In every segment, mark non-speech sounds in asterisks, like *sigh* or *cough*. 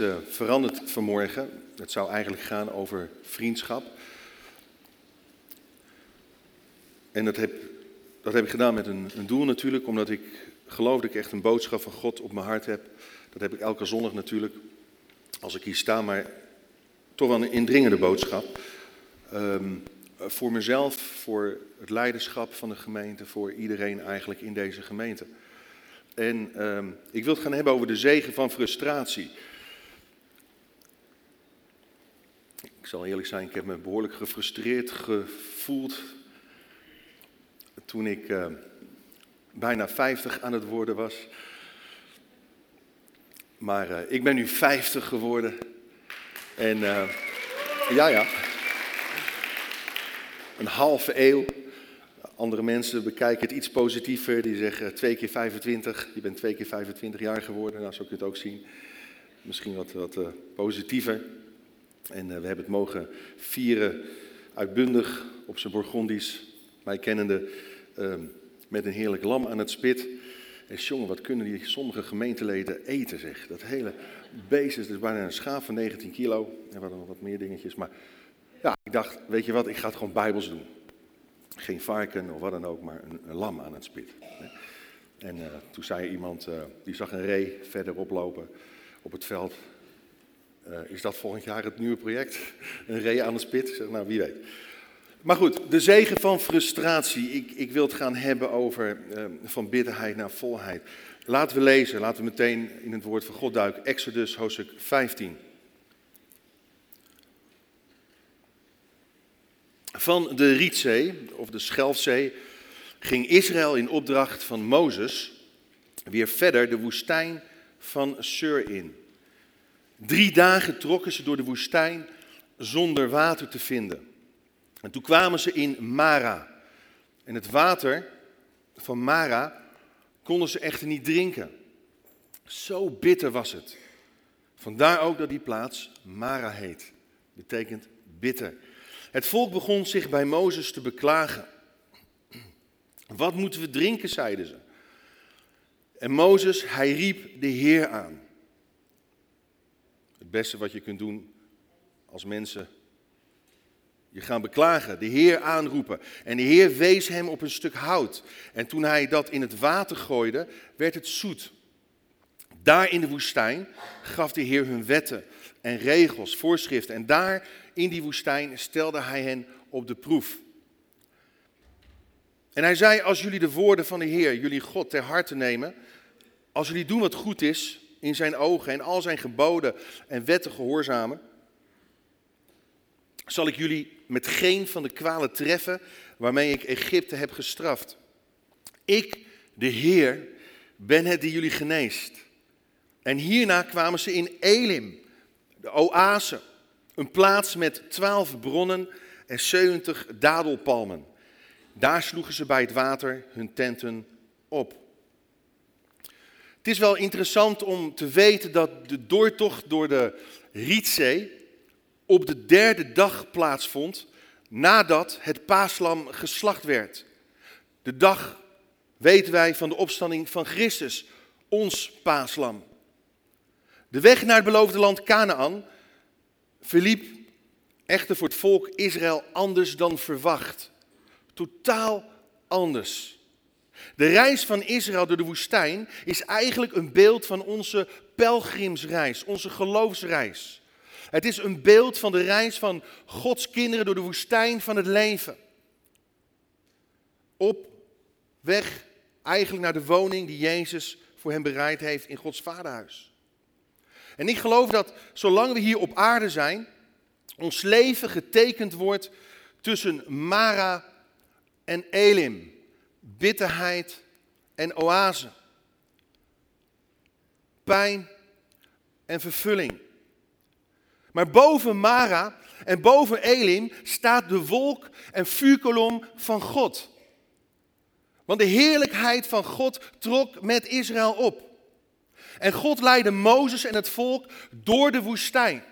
uh, veranderd vanmorgen. Het zou eigenlijk gaan over vriendschap. En dat heb, dat heb ik gedaan met een, een doel natuurlijk, omdat ik geloof dat ik echt een boodschap van God op mijn hart heb. Dat heb ik elke zondag natuurlijk, als ik hier sta, maar toch wel een indringende boodschap. Um, voor mezelf, voor het leiderschap van de gemeente, voor iedereen eigenlijk in deze gemeente. En um, ik wil het gaan hebben over de zegen van frustratie. Ik zal eerlijk zijn, ik heb me behoorlijk gefrustreerd gevoeld toen ik uh, bijna 50 aan het worden was. Maar uh, ik ben nu 50 geworden. En uh, ja, ja. Een halve eeuw. Andere mensen bekijken het iets positiever. Die zeggen twee keer 25. Je bent twee keer 25 jaar geworden. Nou, zo kun je het ook zien. Misschien wat, wat positiever. En uh, we hebben het mogen vieren uitbundig op zijn Bourgondisch. Mij kennende uh, met een heerlijk lam aan het spit. En jongen, wat kunnen die sommige gemeenteleden eten zeg. Dat hele beest is dus bijna een schaaf van 19 kilo. En wat, wat meer dingetjes. Maar ja, ik dacht, weet je wat, ik ga het gewoon bijbels doen. Geen varken of wat dan ook, maar een, lam aan het spit. En uh, toen zei iemand, uh, die zag een ree verderop lopen op het veld. Uh, is dat volgend jaar het nieuwe project? Een ree aan het spit? Zeg, nou, wie weet. Maar goed, de zegen van frustratie. Ik, ik wil het gaan hebben over van bitterheid naar volheid. Laten we lezen, laten we meteen in het woord van God duiken. Exodus hoofdstuk 15. Van de Rietzee, of de Schelfzee, ging Israël in opdracht van Mozes weer verder de woestijn van Sur in. Drie dagen trokken ze door de woestijn zonder water te vinden. En toen kwamen ze in Mara. En het water van Mara konden ze echter niet drinken. Zo bitter was het. Vandaar ook dat die plaats Mara heet. Betekent bitter. Het volk begon zich bij Mozes te beklagen. Wat moeten we drinken, zeiden ze. En Mozes, hij riep de Heer aan. Het beste wat je kunt doen als mensen je gaan beklagen, de Heer aanroepen. En de Heer wees hem op een stuk hout. En toen hij dat in het water gooide, werd het zoet. Daar in de woestijn gaf de Heer hun wetten en regels, voorschriften. En daar in die woestijn stelde hij hen op de proef. En hij zei, als jullie de woorden van de Heer, jullie God, ter harte nemen, als jullie doen wat goed is in zijn ogen en al zijn geboden en wetten gehoorzamen, zal ik jullie met geen van de kwalen treffen waarmee ik Egypte heb gestraft. Ik, de Heer, ben het die jullie geneest. En hierna kwamen ze in Elim, de oase, een plaats met twaalf bronnen en zeventig dadelpalmen. Daar sloegen ze bij het water hun tenten op. Het is wel interessant om te weten dat de doortocht door de Rietzee op de derde dag plaatsvond nadat het paaslam geslacht werd. De dag, weten wij, van de opstanding van Christus, ons paaslam. De weg naar het beloofde land Canaan verliep echter voor het volk Israël anders dan verwacht. Totaal anders. De reis van Israël door de woestijn is eigenlijk een beeld van onze pelgrimsreis, onze geloofsreis. Het is een beeld van de reis van Gods kinderen door de woestijn van het leven. Op weg eigenlijk naar de woning die Jezus voor hen bereid heeft in Gods vaderhuis. En ik geloof dat zolang we hier op aarde zijn, ons leven getekend wordt tussen Mara en Elim, bitterheid en oase, pijn en vervulling. Maar boven Mara en boven Elim staat de wolk en vuurkolom van God. Want de heerlijkheid van God trok met Israël op. En God leidde Mozes en het volk door de woestijn.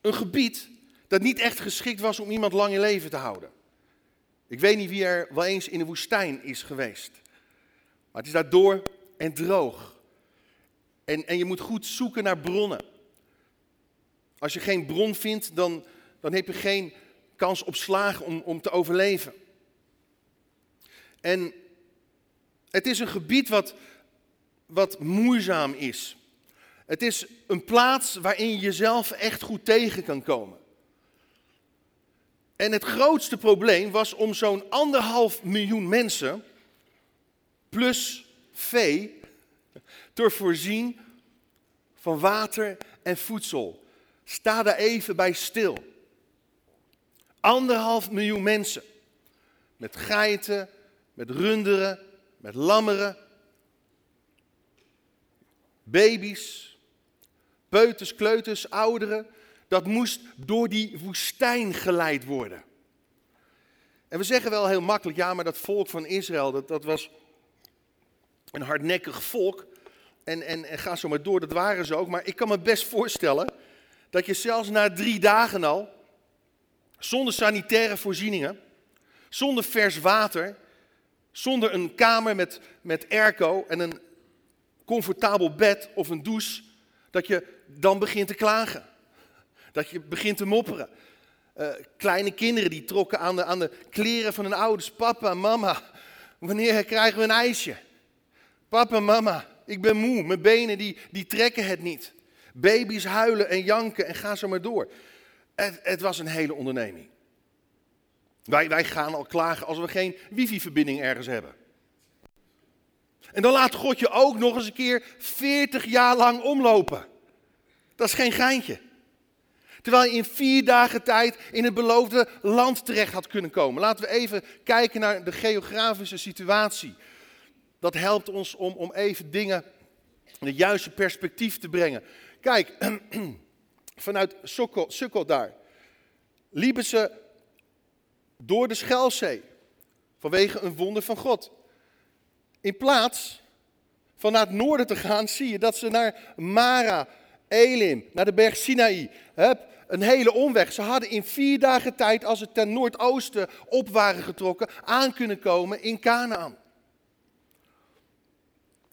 Een gebied dat niet echt geschikt was om iemand lang in leven te houden. Ik weet niet wie er wel eens in de woestijn is geweest. Maar het is daar door en droog. En, en je moet goed zoeken naar bronnen. Als je geen bron vindt, dan, dan heb je geen kans op slagen om, om te overleven. En het is een gebied wat, wat moeizaam is. Het is een plaats waarin je jezelf echt goed tegen kan komen. En het grootste probleem was om zo'n anderhalf miljoen mensen, plus vee, te voorzien van water en voedsel. Sta daar even bij stil. Anderhalf miljoen mensen. Met geiten, met runderen, met lammeren. Baby's, peuters, kleuters, ouderen. Dat moest door die woestijn geleid worden. En we zeggen wel heel makkelijk, ja, maar dat volk van Israël, dat, dat was een hardnekkig volk. En, en, en ga zo maar door, dat waren ze ook. Maar ik kan me best voorstellen dat je zelfs na drie dagen al, zonder sanitaire voorzieningen, zonder vers water, zonder een kamer met, met airco en een comfortabel bed of een douche, dat je dan begint te klagen. Dat je begint te mopperen. Uh, kleine kinderen die trokken aan de, aan de kleren van hun ouders. Papa, mama, wanneer krijgen we een ijsje? Papa, mama, ik ben moe, mijn benen die, die trekken het niet. Baby's huilen en janken en ga zo maar door. Het, het was een hele onderneming. Wij, wij gaan al klagen als we geen wifi-verbinding ergens hebben. En dan laat God je ook nog eens een keer 40 jaar lang omlopen. Dat is geen geintje. Terwijl je in vier dagen tijd in het beloofde land terecht had kunnen komen. Laten we even kijken naar de geografische situatie. Dat helpt ons om, om even dingen in het juiste perspectief te brengen. Kijk, *clears throat* vanuit Sukkot daar liepen ze door de Schelzee vanwege een wonder van God. In plaats van naar het noorden te gaan, zie je dat ze naar Mara, Elim, naar de berg Sinaï, een hele omweg. Ze hadden in vier dagen tijd, als ze ten noordoosten op waren getrokken, aan kunnen komen in Canaan.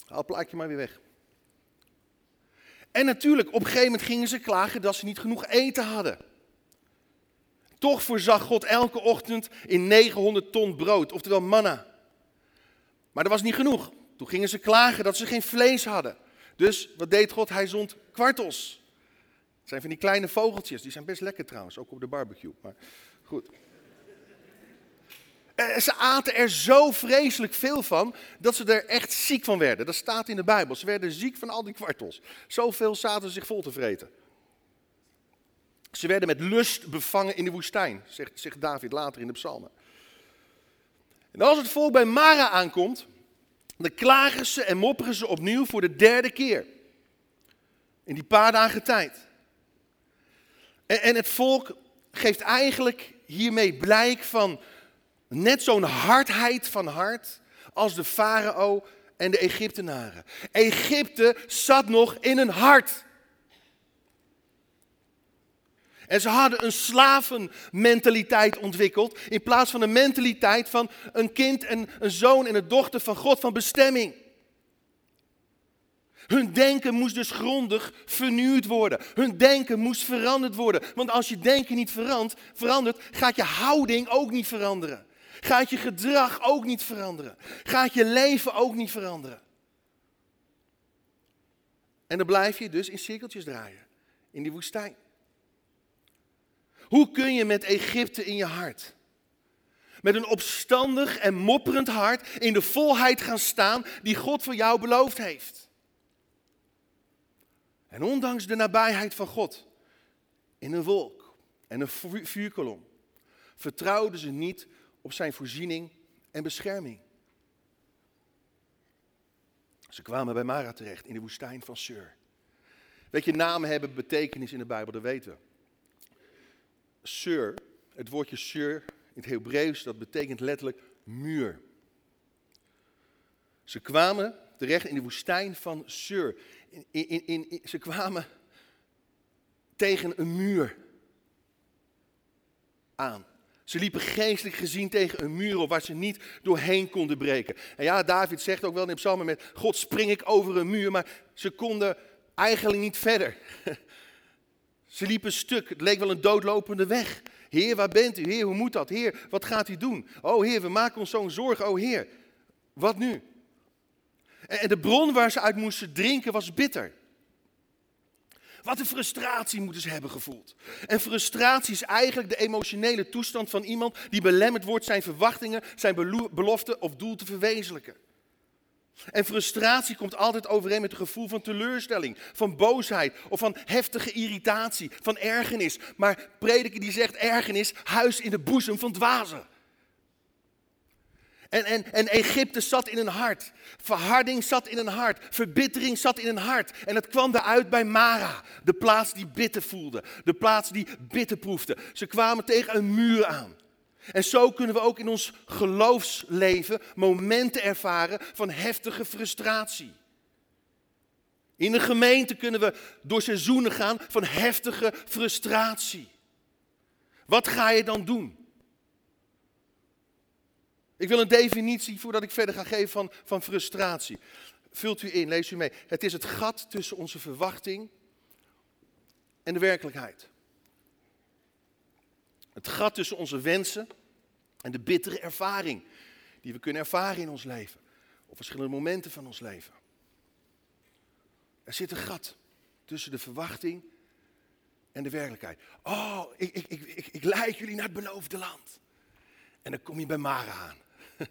Haal plaatje maar weer weg. En natuurlijk, op een gegeven moment gingen ze klagen dat ze niet genoeg eten hadden. Toch voorzag God elke ochtend in 900 ton brood, oftewel manna. Maar dat was niet genoeg. Toen gingen ze klagen dat ze geen vlees hadden. Dus wat deed God? Hij zond kwartels. Het zijn van die kleine vogeltjes, die zijn best lekker trouwens, ook op de barbecue. Maar goed. Eh, ze aten er zo vreselijk veel van dat ze er echt ziek van werden. Dat staat in de Bijbel. Ze werden ziek van al die kwartels. Zoveel zaten ze zich vol te vreten. Ze werden met lust bevangen in de woestijn, zegt, zegt David later in de psalmen. En als het volk bij Mara aankomt, dan klagen ze en mopperen ze opnieuw voor de derde keer. In die paar dagen tijd. En, het volk geeft eigenlijk hiermee blijk van net zo'n hardheid van hart als de farao en de Egyptenaren. Egypte zat nog in een hart. En ze hadden een slavenmentaliteit ontwikkeld in plaats van een mentaliteit van een kind en een zoon en een dochter van God van bestemming. Hun denken moest dus grondig vernieuwd worden. Hun denken moest veranderd worden. Want als je denken niet verandert, verandert gaat je houding ook niet veranderen. Gaat je gedrag ook niet veranderen. Gaat je leven ook niet veranderen. En dan blijf je dus in cirkeltjes draaien. In die woestijn. Hoe kun je met Egypte in je hart, met een opstandig en mopperend hart, in de volheid gaan staan die God voor jou beloofd heeft? En ondanks de nabijheid van God, in een wolk en een vuurkolom, vertrouwden ze niet op zijn voorziening en bescherming. Ze kwamen bij Mara terecht in de woestijn van Sur. Weet je, namen hebben betekenis in de Bijbel, dat weten we. Sur, het woordje sur in het Hebreeuws, dat betekent letterlijk muur. Ze kwamen terecht in de woestijn van Sur. Ze kwamen tegen een muur aan. Ze liepen geestelijk gezien tegen een muur op waar ze niet doorheen konden breken. En ja, David zegt ook wel in de psalmen met, God spring ik over een muur, maar ze konden eigenlijk niet verder. *laughs* Ze liepen stuk, het leek wel een doodlopende weg. Heer, waar bent u? Heer, hoe moet dat? Heer, wat gaat u doen? Oh Heer, we maken ons zo'n zorgen. Oh Heer, wat nu? En de bron waar ze uit moesten drinken was bitter. Wat een frustratie moeten ze hebben gevoeld. En frustratie is eigenlijk de emotionele toestand van iemand die belemmerd wordt zijn verwachtingen, zijn belofte of doel te verwezenlijken. En frustratie komt altijd overeen met het gevoel van teleurstelling, van boosheid of van heftige irritatie, van ergernis. Maar prediker die zegt ergernis, huis in de boezem van dwazen. En, en, en Egypte zat in een hart. Verharding zat in een hart. Verbittering zat in een hart. En het kwam eruit bij Mara. De plaats die bitter voelde. De plaats die bitter proefde. Ze kwamen tegen een muur aan. En zo kunnen we ook in ons geloofsleven momenten ervaren van heftige frustratie. In de gemeente kunnen we door seizoenen gaan van heftige frustratie. Wat ga je dan doen? Ik wil een definitie voordat ik verder ga geven van, van frustratie. Vult u in, lees u mee. Het is het gat tussen onze verwachting en de werkelijkheid. Het gat tussen onze wensen en de bittere ervaring die we kunnen ervaren in ons leven. Op verschillende momenten van ons leven. Er zit een gat tussen de verwachting en de werkelijkheid. Oh, ik, ik, ik, ik, leid jullie naar het beloofde land. En dan kom je bij Mara aan. *laughs*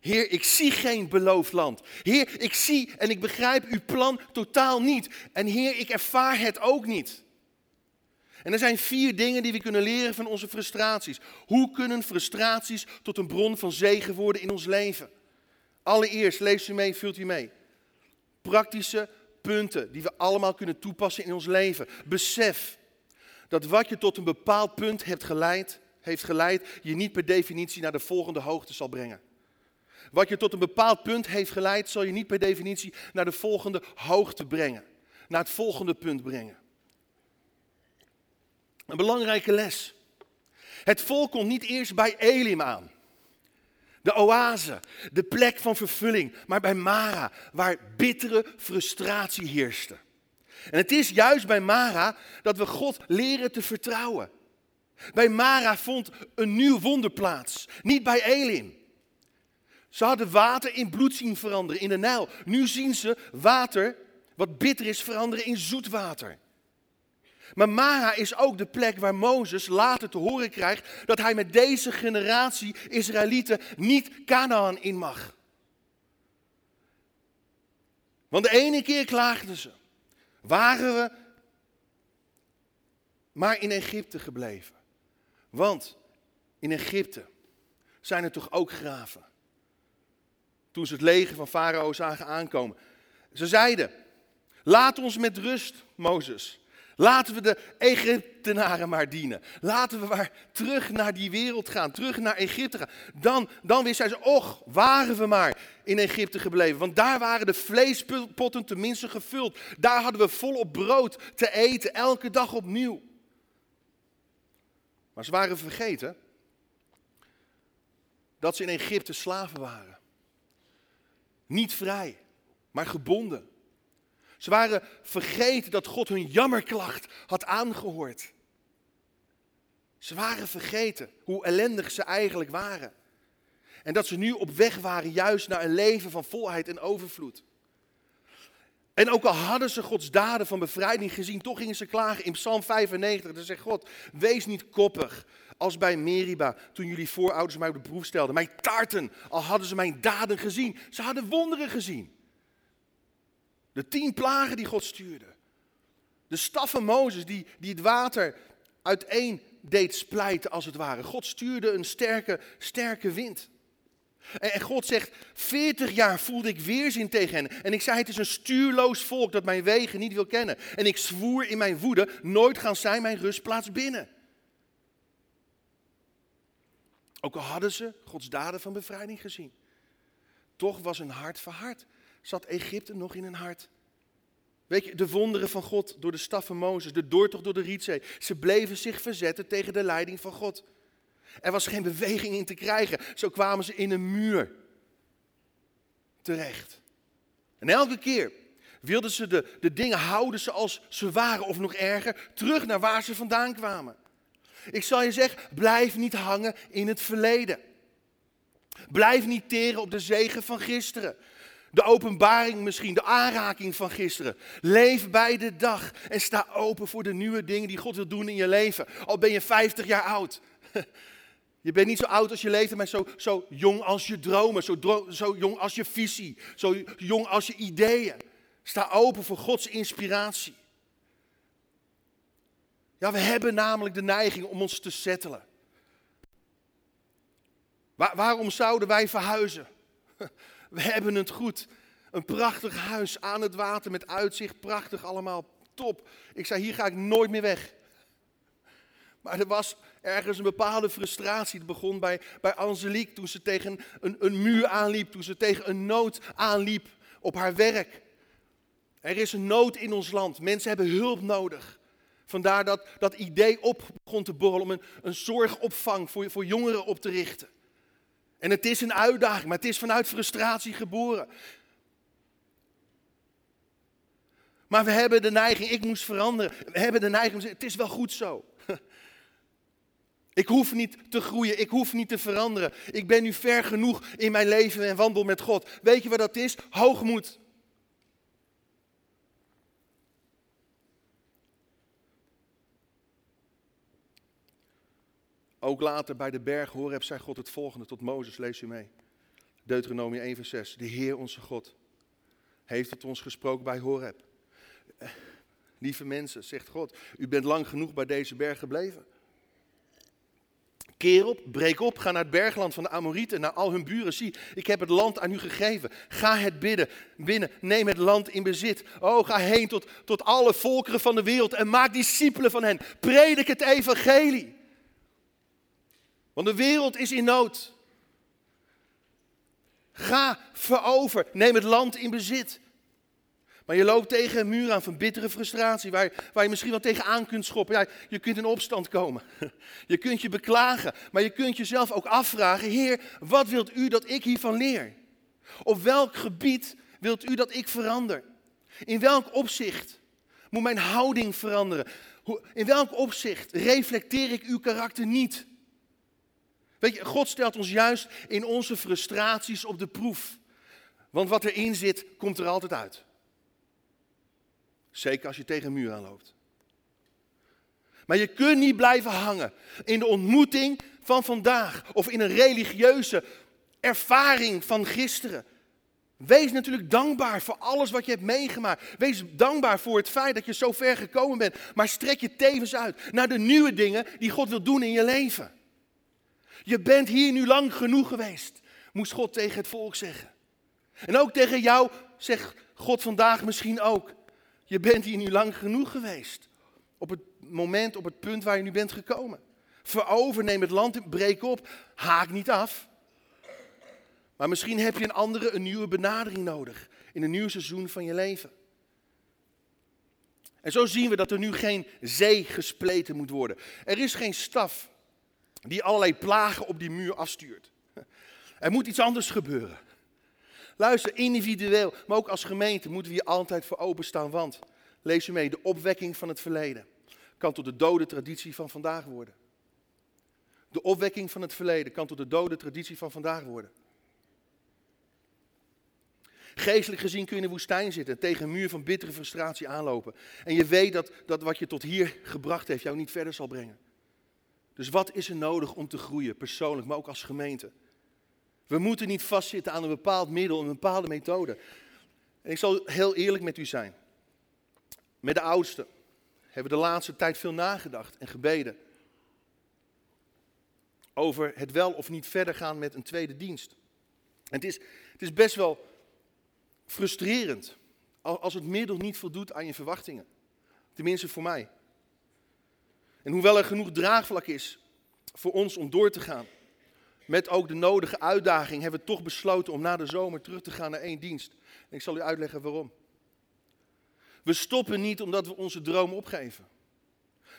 Heer, ik zie geen beloofd land. Heer, ik zie en ik begrijp uw plan totaal niet. En Heer, ik ervaar het ook niet. En er zijn vier dingen die we kunnen leren van onze frustraties. Hoe kunnen frustraties tot een bron van zegen worden in ons leven? Allereerst, lees u mee, vult u mee. Praktische punten die we allemaal kunnen toepassen in ons leven. Besef dat wat je tot een bepaald punt hebt geleid, heeft geleid, je niet per definitie naar de volgende hoogte zal brengen. Wat je tot een bepaald punt heeft geleid, zal je niet per definitie naar de volgende hoogte brengen. Naar het volgende punt brengen. Een belangrijke les. Het volk komt niet eerst bij Elim aan. De oase, de plek van vervulling, maar bij Mara, waar bittere frustratie heerste. En het is juist bij Mara dat we God leren te vertrouwen. Bij Mara vond een nieuw wonder plaats, niet bij Elim. Ze hadden water in bloed zien veranderen in de Nijl. Nu zien ze water wat bitter is veranderen in zoet water. Maar Mara is ook de plek waar Mozes later te horen krijgt dat hij met deze generatie Israëlieten niet Canaan in mag. Want de ene keer klaagden ze, waren we maar in Egypte gebleven. Want in Egypte zijn er toch ook graven. Toen ze het leger van Farao zagen aankomen. Ze zeiden, laat ons met rust, Mozes. Laten we de Egyptenaren maar dienen. Laten we maar terug naar die wereld gaan, terug naar Egypte gaan. Dan, dan weer zei ze, och, waren we maar in Egypte gebleven. Want daar waren de vleespotten tenminste gevuld. Daar hadden we volop brood te eten, elke dag opnieuw. Maar ze waren vergeten dat ze in Egypte slaven waren. Niet vrij, maar gebonden. Ze waren vergeten dat God hun jammerklacht had aangehoord. Ze waren vergeten hoe ellendig ze eigenlijk waren. En dat ze nu op weg waren juist naar een leven van volheid en overvloed. En ook al hadden ze Gods daden van bevrijding gezien, toch gingen ze klagen in Psalm 95. Dan zegt God, wees niet koppig als bij Meriba, toen jullie voorouders mij op de proef stelden. Mij taarten, al hadden ze mijn daden gezien. Ze hadden wonderen gezien. De tien plagen die God stuurde. De staf van Mozes die, die het water uiteen deed splijten als het ware. God stuurde een sterke, sterke wind. En God zegt, 40 jaar voelde ik weerzin tegen hen. En ik zei, het is een stuurloos volk dat mijn wegen niet wil kennen. En ik zwoer in mijn woede, nooit gaan zij mijn rustplaats binnen. Ook al hadden ze Gods daden van bevrijding gezien. Toch was hun hart verhard. Zat Egypte nog in hun hart. Weet je, de wonderen van God door de staf van Mozes, de doortocht door de Rietzee. Ze bleven zich verzetten tegen de leiding van God. Er was geen beweging in te krijgen. Zo kwamen ze in een muur terecht. En elke keer wilden ze de, de dingen houden zoals ze waren, of nog erger, terug naar waar ze vandaan kwamen. Ik zal je zeggen, blijf niet hangen in het verleden. Blijf niet teren op de zegen van gisteren. De openbaring misschien, de aanraking van gisteren. Leef bij de dag en sta open voor de nieuwe dingen die God wil doen in je leven. Al ben je 50 jaar oud. *laughs* Je bent niet zo oud als je leven, maar zo, zo jong als je dromen, zo, zo jong als je visie, zo jong als je ideeën. Sta open voor Gods inspiratie. Ja, we hebben namelijk de neiging om ons te settelen. waarom zouden wij verhuizen? *laughs* We hebben het goed. Een prachtig huis aan het water met uitzicht, prachtig allemaal, top. Ik zei, hier ga ik nooit meer weg. Maar er was ergens een bepaalde frustratie. Het begon bij, bij Angelique toen ze tegen een, een muur aanliep, toen ze tegen een nood aanliep op haar werk. Er is een nood in ons land. Mensen hebben hulp nodig. Vandaar dat dat idee op begon te borrelen om een, een zorgopvang voor, voor jongeren op te richten. En het is een uitdaging, maar het is vanuit frustratie geboren. Maar we hebben de neiging, ik moest veranderen. We hebben de neiging, het is wel goed zo. Ik hoef niet te groeien, ik hoef niet te veranderen. Ik ben nu ver genoeg in mijn leven en wandel met God. Weet je wat dat is? Hoogmoed. Ook later bij de berg Horeb zei God het volgende tot Mozes, lees u mee. Deuteronomie 1 vers 6. De Heer onze God heeft het ons gesproken bij Horeb. Eh, lieve mensen, zegt God, u bent lang genoeg bij deze berg gebleven. Keer op, breek op, ga naar het bergland van de Amorieten, naar al hun buren. Zie, ik heb het land aan u gegeven. Ga het bidden, binnen, neem het land in bezit. Oh, ga heen tot, tot alle volkeren van de wereld en maak discipelen van hen. Predik het evangelie. Want de wereld is in nood. Ga verover, neem het land in bezit. Maar je loopt tegen een muur aan van bittere frustratie, waar, waar je misschien wel tegenaan kunt schoppen. Ja, je kunt in opstand komen. *laughs* Je kunt je beklagen, maar je kunt jezelf ook afvragen, Heer, wat wilt u dat ik hiervan leer? Op welk gebied wilt u dat ik verander? In welk opzicht moet mijn houding veranderen? In welk opzicht reflecteer ik uw karakter niet? Weet je, God stelt ons juist in onze frustraties op de proef. Want wat erin zit, komt er altijd uit. Zeker als je tegen een muur aanloopt. Maar je kunt niet blijven hangen in de ontmoeting van vandaag of in een religieuze ervaring van gisteren. Wees natuurlijk dankbaar voor alles wat je hebt meegemaakt. Wees dankbaar voor het feit dat je zo ver gekomen bent. Maar strek je tevens uit naar de nieuwe dingen die God wil doen in je leven. Je bent hier nu lang genoeg geweest, moest God tegen het volk zeggen. En ook tegen jou zegt God vandaag misschien ook. Je bent hier nu lang genoeg geweest. Op het moment, op het punt waar je nu bent gekomen. Verover, neem het land, breek op, haak niet af. Maar misschien heb je een andere, een nieuwe benadering nodig in een nieuw seizoen van je leven. En zo zien we dat er nu geen zee gespleten moet worden. Er is geen staf die allerlei plagen op die muur afstuurt. Er moet iets anders gebeuren. Luister, individueel, maar ook als gemeente moeten we hier altijd voor openstaan. Want, lees u mee, de opwekking van het verleden kan tot de dode traditie van vandaag worden. De opwekking van het verleden kan tot de dode traditie van vandaag worden. Geestelijk gezien kun je in de woestijn zitten, tegen een muur van bittere frustratie aanlopen. En je weet dat, dat wat je tot hier gebracht heeft jou niet verder zal brengen. Dus wat is er nodig om te groeien, persoonlijk, maar ook als gemeente? We moeten niet vastzitten aan een bepaald middel, een bepaalde methode. En ik zal heel eerlijk met u zijn. Met de oudsten hebben we de laatste tijd veel nagedacht en gebeden. Over het wel of niet verder gaan met een tweede dienst. En het is, het is best wel frustrerend als het middel niet voldoet aan je verwachtingen. Tenminste voor mij. En hoewel er genoeg draagvlak is voor ons om door te gaan, met ook de nodige uitdaging, hebben we toch besloten om na de zomer terug te gaan naar één dienst. En ik zal u uitleggen waarom. We stoppen niet omdat we onze droom opgeven.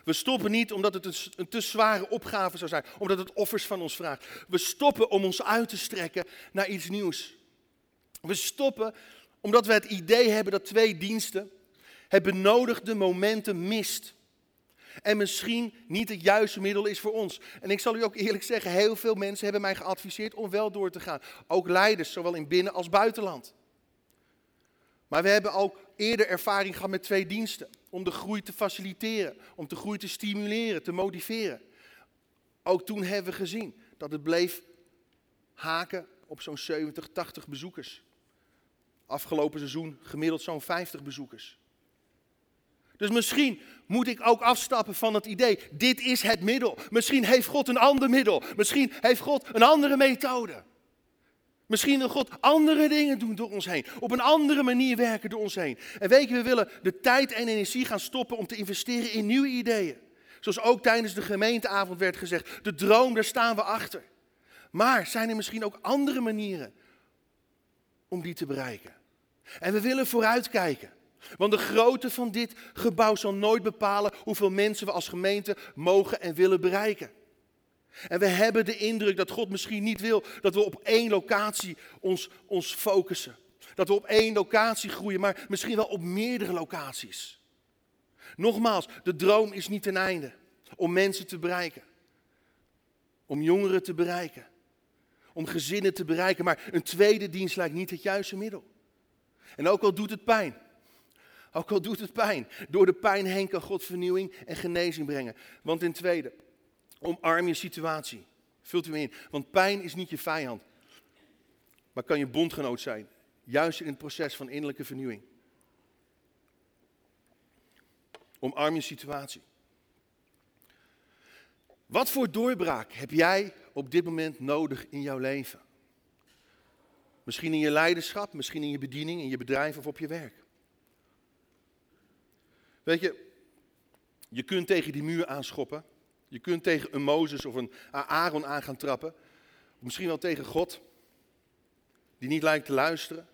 We stoppen niet omdat het een, een te zware opgave zou zijn, omdat het offers van ons vraagt. We stoppen om ons uit te strekken naar iets nieuws. We stoppen omdat we het idee hebben dat twee diensten het benodigde momenten mist. En misschien niet het juiste middel is voor ons. En ik zal u ook eerlijk zeggen, heel veel mensen hebben mij geadviseerd om wel door te gaan. Ook leiders, zowel in binnen- als buitenland. Maar we hebben ook eerder ervaring gehad met twee diensten. Om de groei te faciliteren, om de groei te stimuleren, te motiveren. Ook toen hebben we gezien dat het bleef haken op zo'n 70, 80 bezoekers. Afgelopen seizoen gemiddeld zo'n 50 bezoekers. Dus misschien moet ik ook afstappen van het idee, dit is het middel. Misschien heeft God een ander middel. Misschien heeft God een andere methode. Misschien wil God andere dingen doen door ons heen. Op een andere manier werken door ons heen. En weet je, we willen de tijd en energie gaan stoppen om te investeren in nieuwe ideeën. Zoals ook tijdens de gemeenteavond werd gezegd. De droom, daar staan we achter. Maar zijn er misschien ook andere manieren om die te bereiken? En we willen vooruitkijken. Want de grootte van dit gebouw zal nooit bepalen hoeveel mensen we als gemeente mogen en willen bereiken. En we hebben de indruk dat God misschien niet wil dat we op één locatie ons, ons focussen. Dat we op één locatie groeien, maar misschien wel op meerdere locaties. Nogmaals, de droom is niet ten einde om mensen te bereiken. Om jongeren te bereiken. Om gezinnen te bereiken. Maar een tweede dienst lijkt niet het juiste middel. En ook al doet het pijn. Ook al doet het pijn. Door de pijn heen kan God vernieuwing en genezing brengen. Want in tweede, omarm je situatie. Vult u in. Want pijn is niet je vijand. Maar kan je bondgenoot zijn. Juist in het proces van innerlijke vernieuwing. Omarm je situatie. Wat voor doorbraak heb jij op dit moment nodig in jouw leven? Misschien in je leiderschap, misschien in je bediening, in je bedrijf of op je werk. Weet je, je kunt tegen die muur aanschoppen. Je kunt tegen een Mozes of een Aaron aan gaan trappen. Misschien wel tegen God, die niet lijkt te luisteren.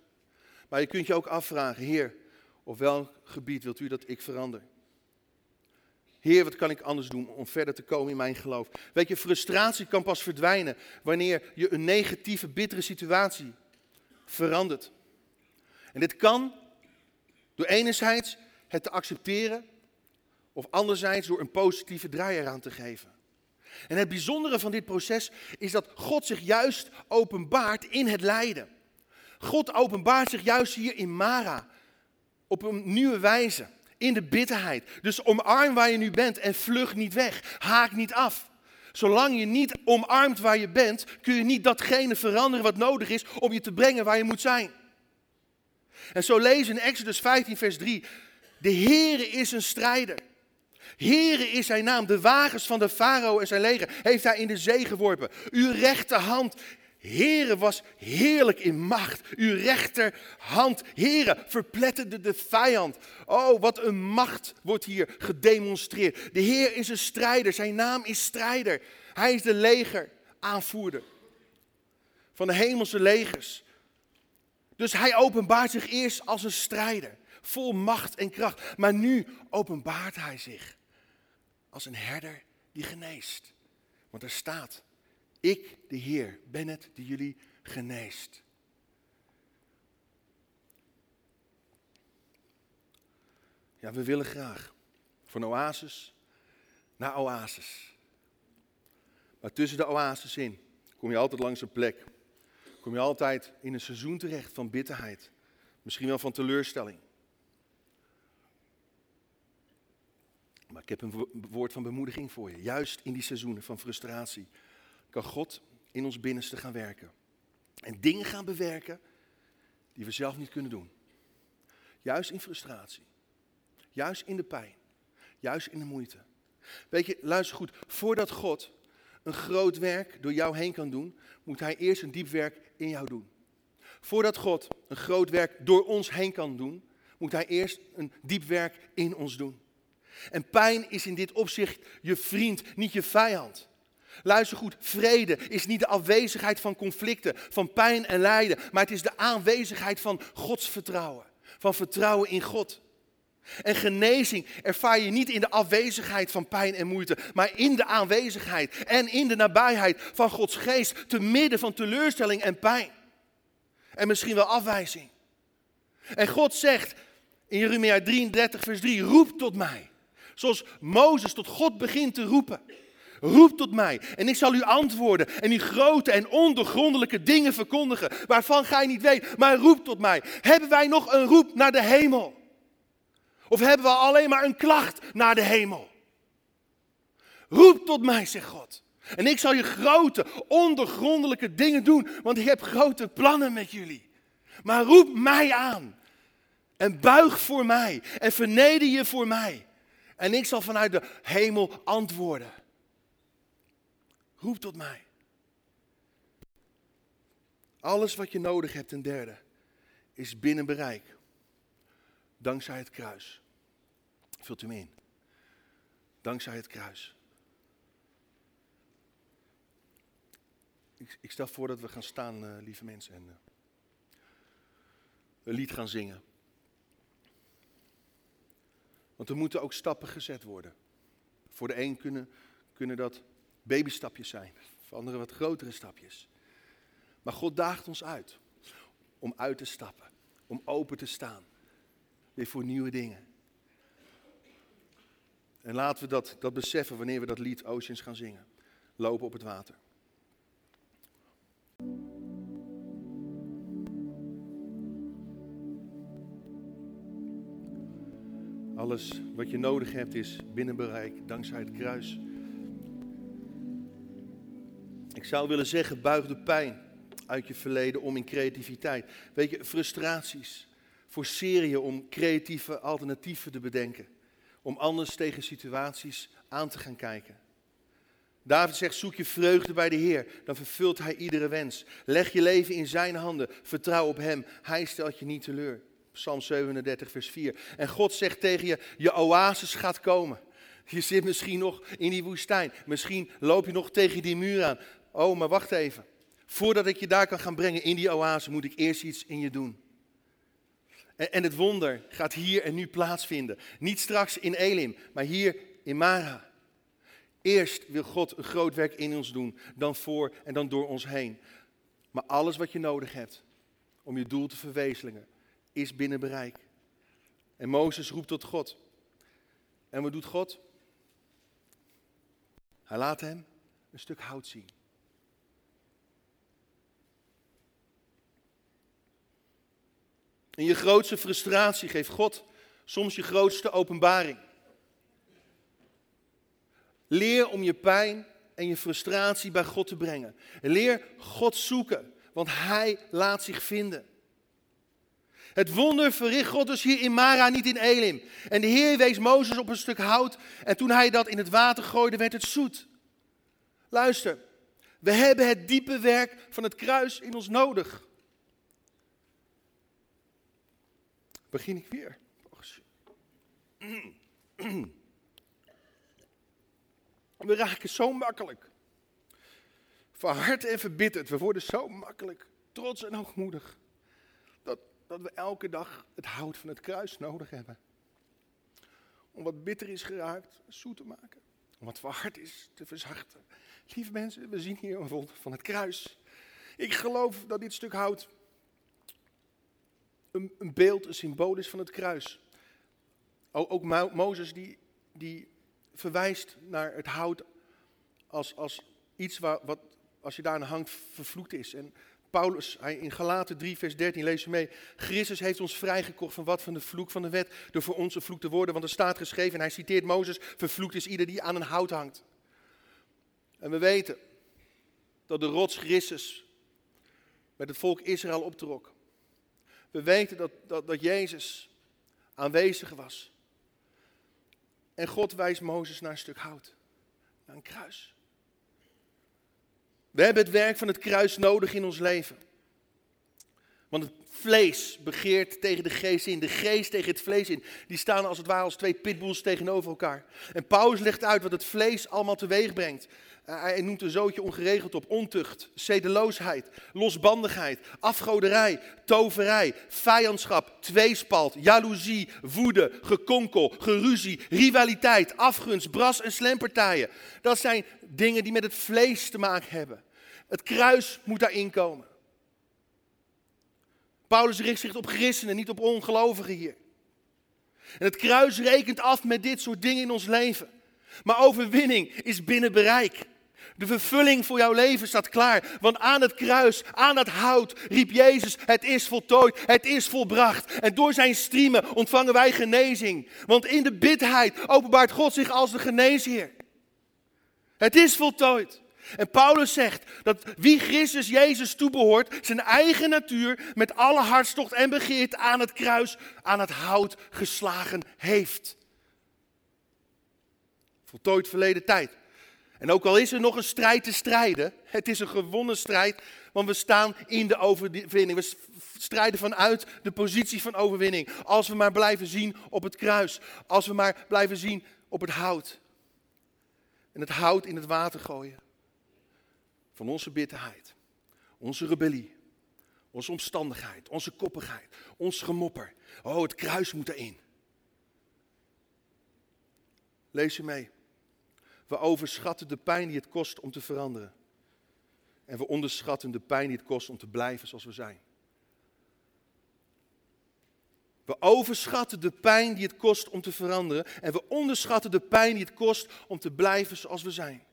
Maar je kunt je ook afvragen, Heer, op welk gebied wilt u dat ik verander? Heer, wat kan ik anders doen om verder te komen in mijn geloof? Weet je, frustratie kan pas verdwijnen wanneer je een negatieve, bittere situatie verandert. En dit kan door enerzijds het te accepteren of anderzijds door een positieve draai eraan te geven. En het bijzondere van dit proces is dat God zich juist openbaart in het lijden. God openbaart zich juist hier in Mara op een nieuwe wijze, in de bitterheid. Dus omarm waar je nu bent en vlug niet weg, haak niet af. Zolang je niet omarmt waar je bent, kun je niet datgene veranderen wat nodig is om je te brengen waar je moet zijn. En zo lezen in Exodus 15, vers 3. De Heere is een strijder. Heere is zijn naam. De wagens van de farao en zijn leger heeft hij in de zee geworpen. Uw rechterhand, Heere, was heerlijk in macht. Uw rechterhand, Heere, verpletterde de vijand. Oh, wat een macht wordt hier gedemonstreerd. De Heer is een strijder. Zijn naam is strijder. Hij is de leger aanvoerder van de hemelse legers. Dus hij openbaart zich eerst als een strijder vol macht en kracht. Maar nu openbaart hij zich als een herder die geneest. Want er staat, ik, de Heer, ben het die jullie geneest. Ja, we willen graag van oasis naar oasis. Maar tussen de oases in kom je altijd langs een plek. Kom je altijd in een seizoen terecht van bitterheid. Misschien wel van teleurstelling. Maar ik heb een woord van bemoediging voor je. Juist in die seizoenen van frustratie kan God in ons binnenste gaan werken. En dingen gaan bewerken die we zelf niet kunnen doen. Juist in frustratie. Juist in de pijn. Juist in de moeite. Weet je, luister goed. Voordat God een groot werk door jou heen kan doen, moet Hij eerst een diep werk in jou doen. Voordat God een groot werk door ons heen kan doen, moet Hij eerst een diep werk in ons doen. En pijn is in dit opzicht je vriend, niet je vijand. Luister goed, vrede is niet de afwezigheid van conflicten, van pijn en lijden, maar het is de aanwezigheid van Gods vertrouwen, van vertrouwen in God. En genezing ervaar je niet in de afwezigheid van pijn en moeite, maar in de aanwezigheid en in de nabijheid van Gods geest, te midden van teleurstelling en pijn. En misschien wel afwijzing. En God zegt in Jeremia 33, vers 3, roep tot mij. Zoals Mozes tot God begint te roepen. Roep tot mij en ik zal u antwoorden en u grote en ondergrondelijke dingen verkondigen waarvan gij niet weet, maar roep tot mij. Hebben wij nog een roep naar de hemel? Of hebben we alleen maar een klacht naar de hemel? Roep tot mij, zegt God. En ik zal je grote, ondergrondelijke dingen doen, want ik heb grote plannen met jullie. Maar roep mij aan. En buig voor mij. En verneder je voor mij. En ik zal vanuit de hemel antwoorden. Roep tot mij. Alles wat je nodig hebt, ten derde, is binnen bereik. Dankzij het kruis. Vult u me in. Dankzij het kruis. Ik, ik stel voor dat we gaan staan, uh, lieve mensen, en uh, een lied gaan zingen. Want er moeten ook stappen gezet worden. Voor de een kunnen, kunnen dat babystapjes zijn, voor anderen wat grotere stapjes. Maar God daagt ons uit om uit te stappen, om open te staan, weer voor nieuwe dingen. En laten we dat, dat beseffen wanneer we dat lied Oceans gaan zingen. Lopen op het water. Alles wat je nodig hebt is binnen bereik, dankzij het kruis. Ik zou willen zeggen, buig de pijn uit je verleden om in creativiteit. Weet je, frustraties. Forceer je om creatieve alternatieven te bedenken. Om anders tegen situaties aan te gaan kijken. David zegt, zoek je vreugde bij de Heer, dan vervult Hij iedere wens. Leg je leven in Zijn handen, vertrouw op Hem, Hij stelt je niet teleur. Psalm 37, vers 4. En God zegt tegen je, je oasis gaat komen. Je zit misschien nog in die woestijn, misschien loop je nog tegen die muur aan. Oh, maar wacht even. Voordat ik je daar kan gaan brengen in die oase, moet ik eerst iets in je doen. En, en het wonder gaat hier en nu plaatsvinden. Niet straks in Elim, maar hier in Mara. Eerst wil God een groot werk in ons doen, dan voor en dan door ons heen. Maar alles wat je nodig hebt om je doel te verwezenlijken, is binnen bereik. En Mozes roept tot God. En wat doet God? Hij laat hem een stuk hout zien. In je grootste frustratie geeft God soms je grootste openbaring. Leer om je pijn en je frustratie bij God te brengen. Leer God zoeken, want Hij laat zich vinden. Het wonder verricht God dus hier in Mara, niet in Elim. En de Heer wees Mozes op een stuk hout en toen hij dat in het water gooide, werd het zoet. Luister, we hebben het diepe werk van het kruis in ons nodig. Begin ik weer. *clears throat* We raken zo makkelijk. Verhard en verbitterd. We worden zo makkelijk trots en hoogmoedig. Dat, we elke dag het hout van het kruis nodig hebben. Om wat bitter is geraakt, zoet te maken. Om wat verhard is, te verzachten. Lieve mensen, we zien hier een wonder van het kruis. Ik geloof dat dit stuk hout een, een beeld, een symbool is van het kruis. Ook Mozes die, die verwijst naar het hout als, als iets wat, als je daar aan hangt, vervloekt is. En Paulus, hij, in Galaten 3, vers 13, lees je mee. Christus heeft ons vrijgekocht van wat van de vloek van de wet, door voor ons vloek te worden. Want er staat geschreven, en hij citeert Mozes, vervloekt is ieder die aan een hout hangt. En we weten dat de rots Christus met het volk Israël optrok. We weten dat, dat, dat Jezus aanwezig was. En God wijst Mozes naar een stuk hout, naar een kruis. We hebben het werk van het kruis nodig in ons leven. Want het vlees begeert tegen de geest in, de geest tegen het vlees in. Die staan als het ware als twee pitbulls tegenover elkaar. En Paulus legt uit wat het vlees allemaal teweeg brengt. Eh, hij noemt een zootje ongeregeld op. Ontucht, zedeloosheid, losbandigheid, afgoderij, toverij, vijandschap, tweespalt, jaloezie, woede, gekonkel, geruzie, rivaliteit, afgunst, bras en slempartijen. Dat zijn dingen die met het vlees te maken hebben. Het kruis moet daarin komen. Paulus richt zich op christenen, niet op ongelovigen hier. En het kruis rekent af met dit soort dingen in ons leven. Maar overwinning is binnen bereik. De vervulling voor jouw leven staat klaar. Want aan het kruis, aan het hout, riep Jezus: Het is voltooid, het is volbracht. En door zijn striemen ontvangen wij genezing. Want in de bitheid openbaart God zich als de geneesheer. Het is voltooid. En Paulus zegt dat wie Christus Jezus toebehoort, zijn eigen natuur met alle hartstocht en begeerte aan het kruis, aan het hout geslagen heeft. Voltooid verleden tijd. En ook al is er nog een strijd te strijden, het is een gewonnen strijd, want we staan in de overwinning. We strijden vanuit de positie van overwinning. Als we maar blijven zien op het kruis, als we maar blijven zien op het hout. En het hout in het water gooien. Van onze bitterheid, onze rebellie, onze omstandigheid, onze koppigheid, ons gemopper. Oh, het kruis moet erin. Lees je mee. We overschatten de pijn die het kost om te veranderen. En we onderschatten de pijn die het kost om te blijven zoals we zijn. We overschatten de pijn die het kost om te veranderen. En we onderschatten de pijn die het kost om te blijven zoals we zijn.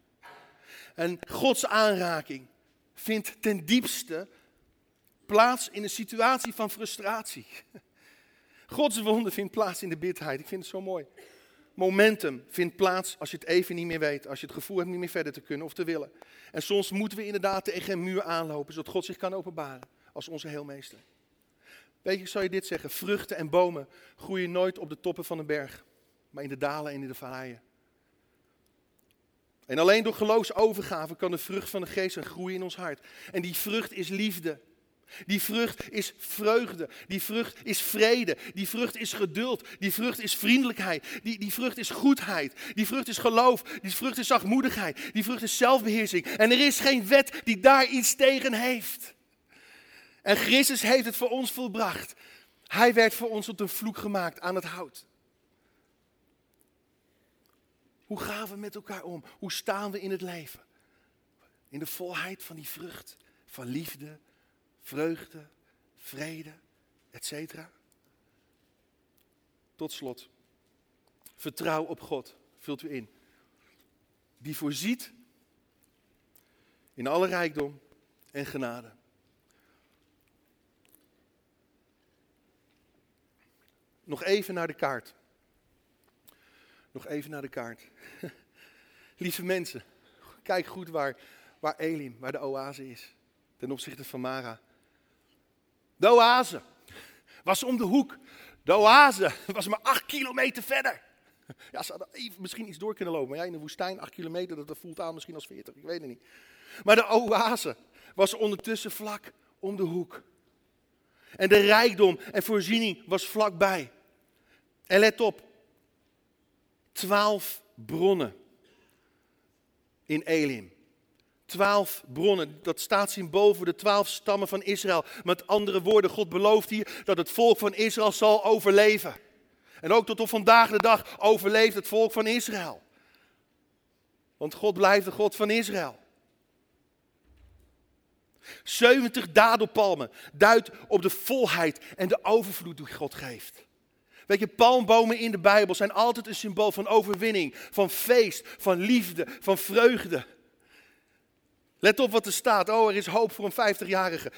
En Gods aanraking vindt ten diepste plaats in een situatie van frustratie. Gods wonde vindt plaats in de bitterheid. Ik vind het zo mooi momentum vindt plaats als je het even niet meer weet. Als je het gevoel hebt niet meer verder te kunnen of te willen. En soms moeten we inderdaad tegen een muur aanlopen, zodat God zich kan openbaren als onze heelmeester. Weet je, zou je dit zeggen? Vruchten en bomen groeien nooit op de toppen van een berg, maar in de dalen en in de valleien. En alleen door geloofsovergave kan de vrucht van de geest groeien in ons hart. En die vrucht is liefde. Die vrucht is vreugde. Die vrucht is vrede. Die vrucht is geduld. Die vrucht is vriendelijkheid. Die, die vrucht is goedheid. Die vrucht is geloof. Die vrucht is zachtmoedigheid. Die vrucht is zelfbeheersing. En er is geen wet die daar iets tegen heeft. En Christus heeft het voor ons volbracht. Hij werd voor ons tot een vloek gemaakt aan het hout. Hoe gaan we met elkaar om? Hoe staan we in het leven? In de volheid van die vrucht van liefde, vreugde, vrede, etc. Tot slot, vertrouw op God, vult u in. Die voorziet in alle rijkdom en genade. Nog even naar de kaart. Nog even naar de kaart. *laughs* Lieve mensen, kijk goed waar, waar Elim, waar de oase is. Ten opzichte van Mara. De oase was om de hoek. De oase was maar acht kilometer verder. Ja, ze hadden even, misschien iets door kunnen lopen. Maar ja, in de woestijn, acht kilometer, dat voelt aan misschien als veertig. Ik weet het niet. Maar de oase was ondertussen vlak om de hoek. En de rijkdom en voorziening was vlakbij. En let op. Twaalf bronnen in Elim twaalf bronnen. Dat staat symbool voor de twaalf stammen van Israël. Met andere woorden, God belooft hier dat het volk van Israël zal overleven. En ook tot op vandaag de dag overleeft het volk van Israël. Want God blijft de God van Israël. 70 dadelpalmen duidt op de volheid en de overvloed die God geeft. Weet je, palmbomen in de Bijbel zijn altijd een symbool van overwinning, van feest, van liefde, van vreugde. Let op wat er staat. Oh, er is hoop voor een 50-jarige.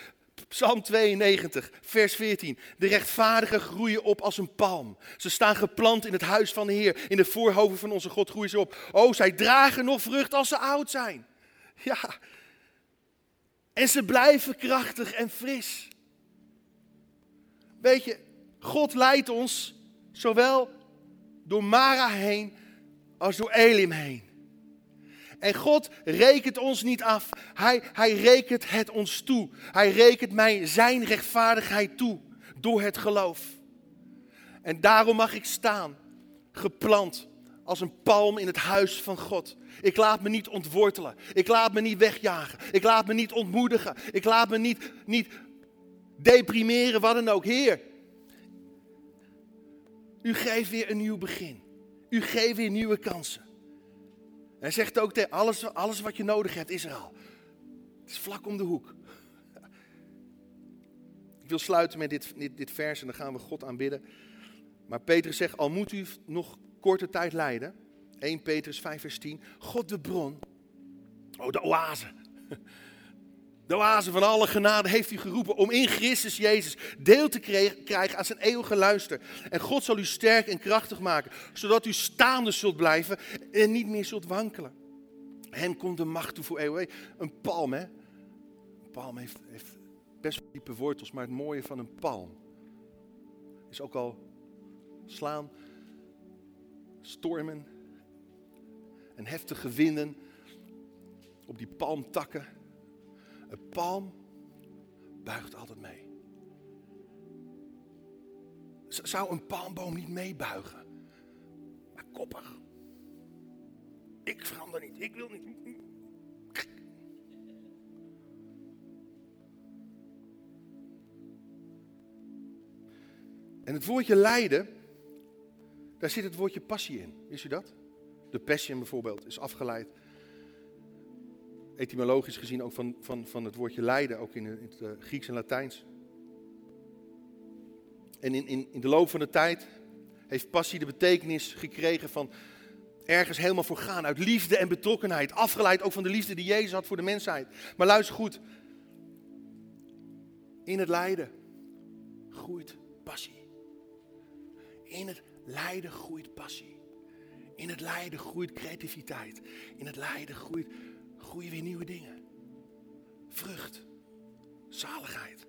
Psalm 92, vers 14. De rechtvaardigen groeien op als een palm. Ze staan geplant in het huis van de Heer. In de voorhoven van onze God groeien ze op. Oh, zij dragen nog vrucht als ze oud zijn. Ja. En ze blijven krachtig en fris. Weet je, God leidt ons zowel door Mara heen als door Elim heen. En God rekent ons niet af. Hij, hij rekent het ons toe. Hij rekent mij zijn rechtvaardigheid toe door het geloof. En daarom mag ik staan, geplant als een palm in het huis van God. Ik laat me niet ontwortelen. Ik laat me niet wegjagen. Ik laat me niet ontmoedigen. Ik laat me niet, niet deprimeren, wat dan ook. Heer, u geeft weer een nieuw begin. U geeft weer nieuwe kansen. Hij zegt ook, tegen alles, alles wat je nodig hebt is er al. Het is vlak om de hoek. Ik wil sluiten met dit, dit, dit vers en dan gaan we God aanbidden. Maar Petrus zegt, al moet u nog korte tijd lijden. 1 Petrus 5 vers 10. God de bron. Oh, de oase. De oase van alle genade heeft u geroepen om in Christus Jezus deel te krijgen aan zijn eeuwige luister. En God zal u sterk en krachtig maken, zodat u staande zult blijven en niet meer zult wankelen. Hem komt de macht toe voor eeuwig. Een palm, hè? Een palm heeft, heeft best diepe wortels, maar het mooie van een palm is ook al slaan, stormen en heftige winden op die palmtakken een palm buigt altijd mee. Zou een palmboom niet meebuigen? Maar koppig. Ik verander niet. Ik wil niet. En het woordje lijden, daar zit het woordje passie in. Wist u dat? De passion bijvoorbeeld is afgeleid etymologisch gezien ook van, van, van het woordje lijden, ook in, het uh, Grieks en Latijns. En in, in, in de loop van de tijd heeft passie de betekenis gekregen van ergens helemaal voor gaan, uit liefde en betrokkenheid. Afgeleid ook van de liefde die Jezus had voor de mensheid. Maar luister goed, in het lijden groeit passie. In het lijden groeit passie. In het lijden groeit creativiteit. In het lijden groeit groeien weer nieuwe dingen. Vrucht, zaligheid.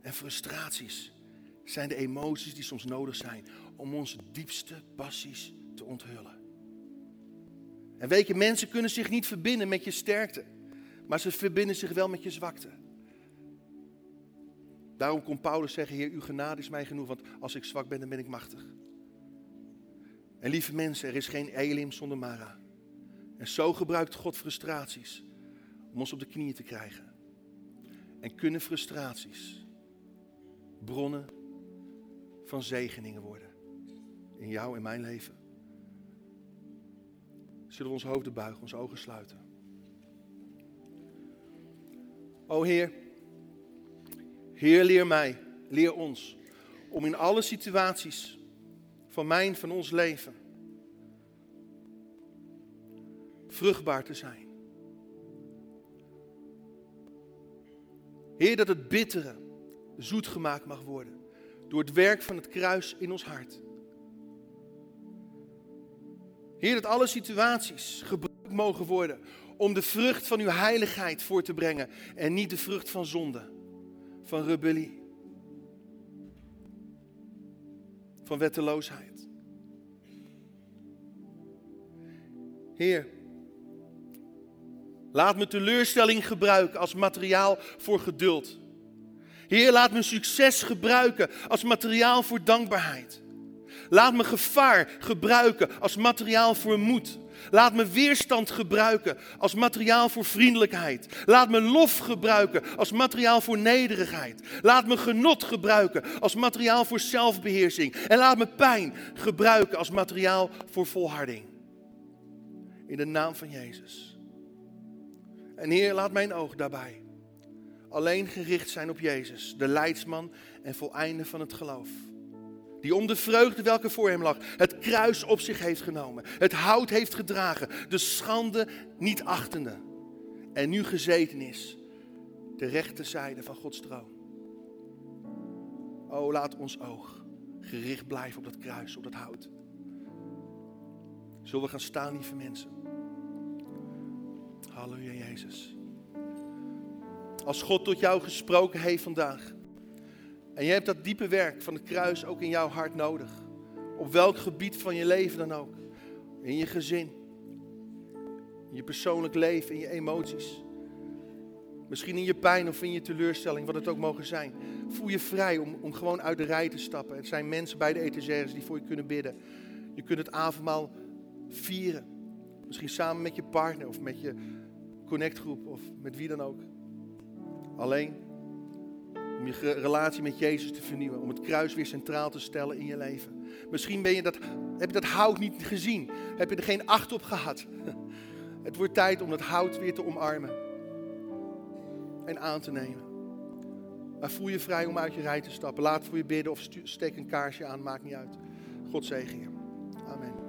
En frustraties zijn de emoties die soms nodig zijn om onze diepste passies te onthullen. En weet je, mensen kunnen zich niet verbinden met je sterkte, maar ze verbinden zich wel met je zwakte. Daarom kon Paulus zeggen, Heer, uw genade is mij genoeg, want als ik zwak ben, dan ben ik machtig. En lieve mensen, er is geen Elim zonder Mara. En zo gebruikt God frustraties om ons op de knieën te krijgen. En kunnen frustraties bronnen van zegeningen worden. In jou en mijn leven. Zullen we onze hoofden buigen, onze ogen sluiten. O Heer, Heer leer mij, leer ons om in alle situaties van mijn, van ons leven vruchtbaar te zijn. Heer, dat het bittere zoet gemaakt mag worden door het werk van het kruis in ons hart. Heer, dat alle situaties gebruikt mogen worden om de vrucht van uw heiligheid voor te brengen en niet de vrucht van zonde, van rebellie, van wetteloosheid. Heer, Laat me teleurstelling gebruiken als materiaal voor geduld. Heer, laat me succes gebruiken als materiaal voor dankbaarheid. Laat me gevaar gebruiken als materiaal voor moed. Laat me weerstand gebruiken als materiaal voor vriendelijkheid. Laat me lof gebruiken als materiaal voor nederigheid. Laat me genot gebruiken als materiaal voor zelfbeheersing. En laat me pijn gebruiken als materiaal voor volharding. In de naam van Jezus. En Heer, laat mijn oog daarbij alleen gericht zijn op Jezus, de leidsman en voleinde van het geloof. Die om de vreugde welke voor hem lag, het kruis op zich heeft genomen, het hout heeft gedragen, de schande niet achtende. En nu gezeten is, de rechterzijde van Gods troon. O, laat ons oog gericht blijven op dat kruis, op dat hout. Zullen we gaan staan, lieve mensen? Halleluja, Jezus. Als God tot jou gesproken heeft vandaag. En je hebt dat diepe werk van het kruis ook in jouw hart nodig. Op welk gebied van je leven dan ook. In je gezin, In je persoonlijk leven, in je emoties. Misschien in je pijn of in je teleurstelling, wat het ook mogen zijn. Voel je vrij om, om gewoon uit de rij te stappen. Er zijn mensen bij de etagères die voor je kunnen bidden. Je kunt het avondmaal vieren. Misschien samen met je partner of met je connectgroep of met wie dan ook. Alleen om je relatie met Jezus te vernieuwen. Om het kruis weer centraal te stellen in je leven. Misschien ben je dat, heb je dat hout niet gezien. Heb je er geen acht op gehad. *laughs* Het wordt tijd om dat hout weer te omarmen. En aan te nemen. Maar voel je vrij om uit je rij te stappen. Laat voor je bidden of steek een kaarsje aan. Maakt niet uit. God zegen je. Amen.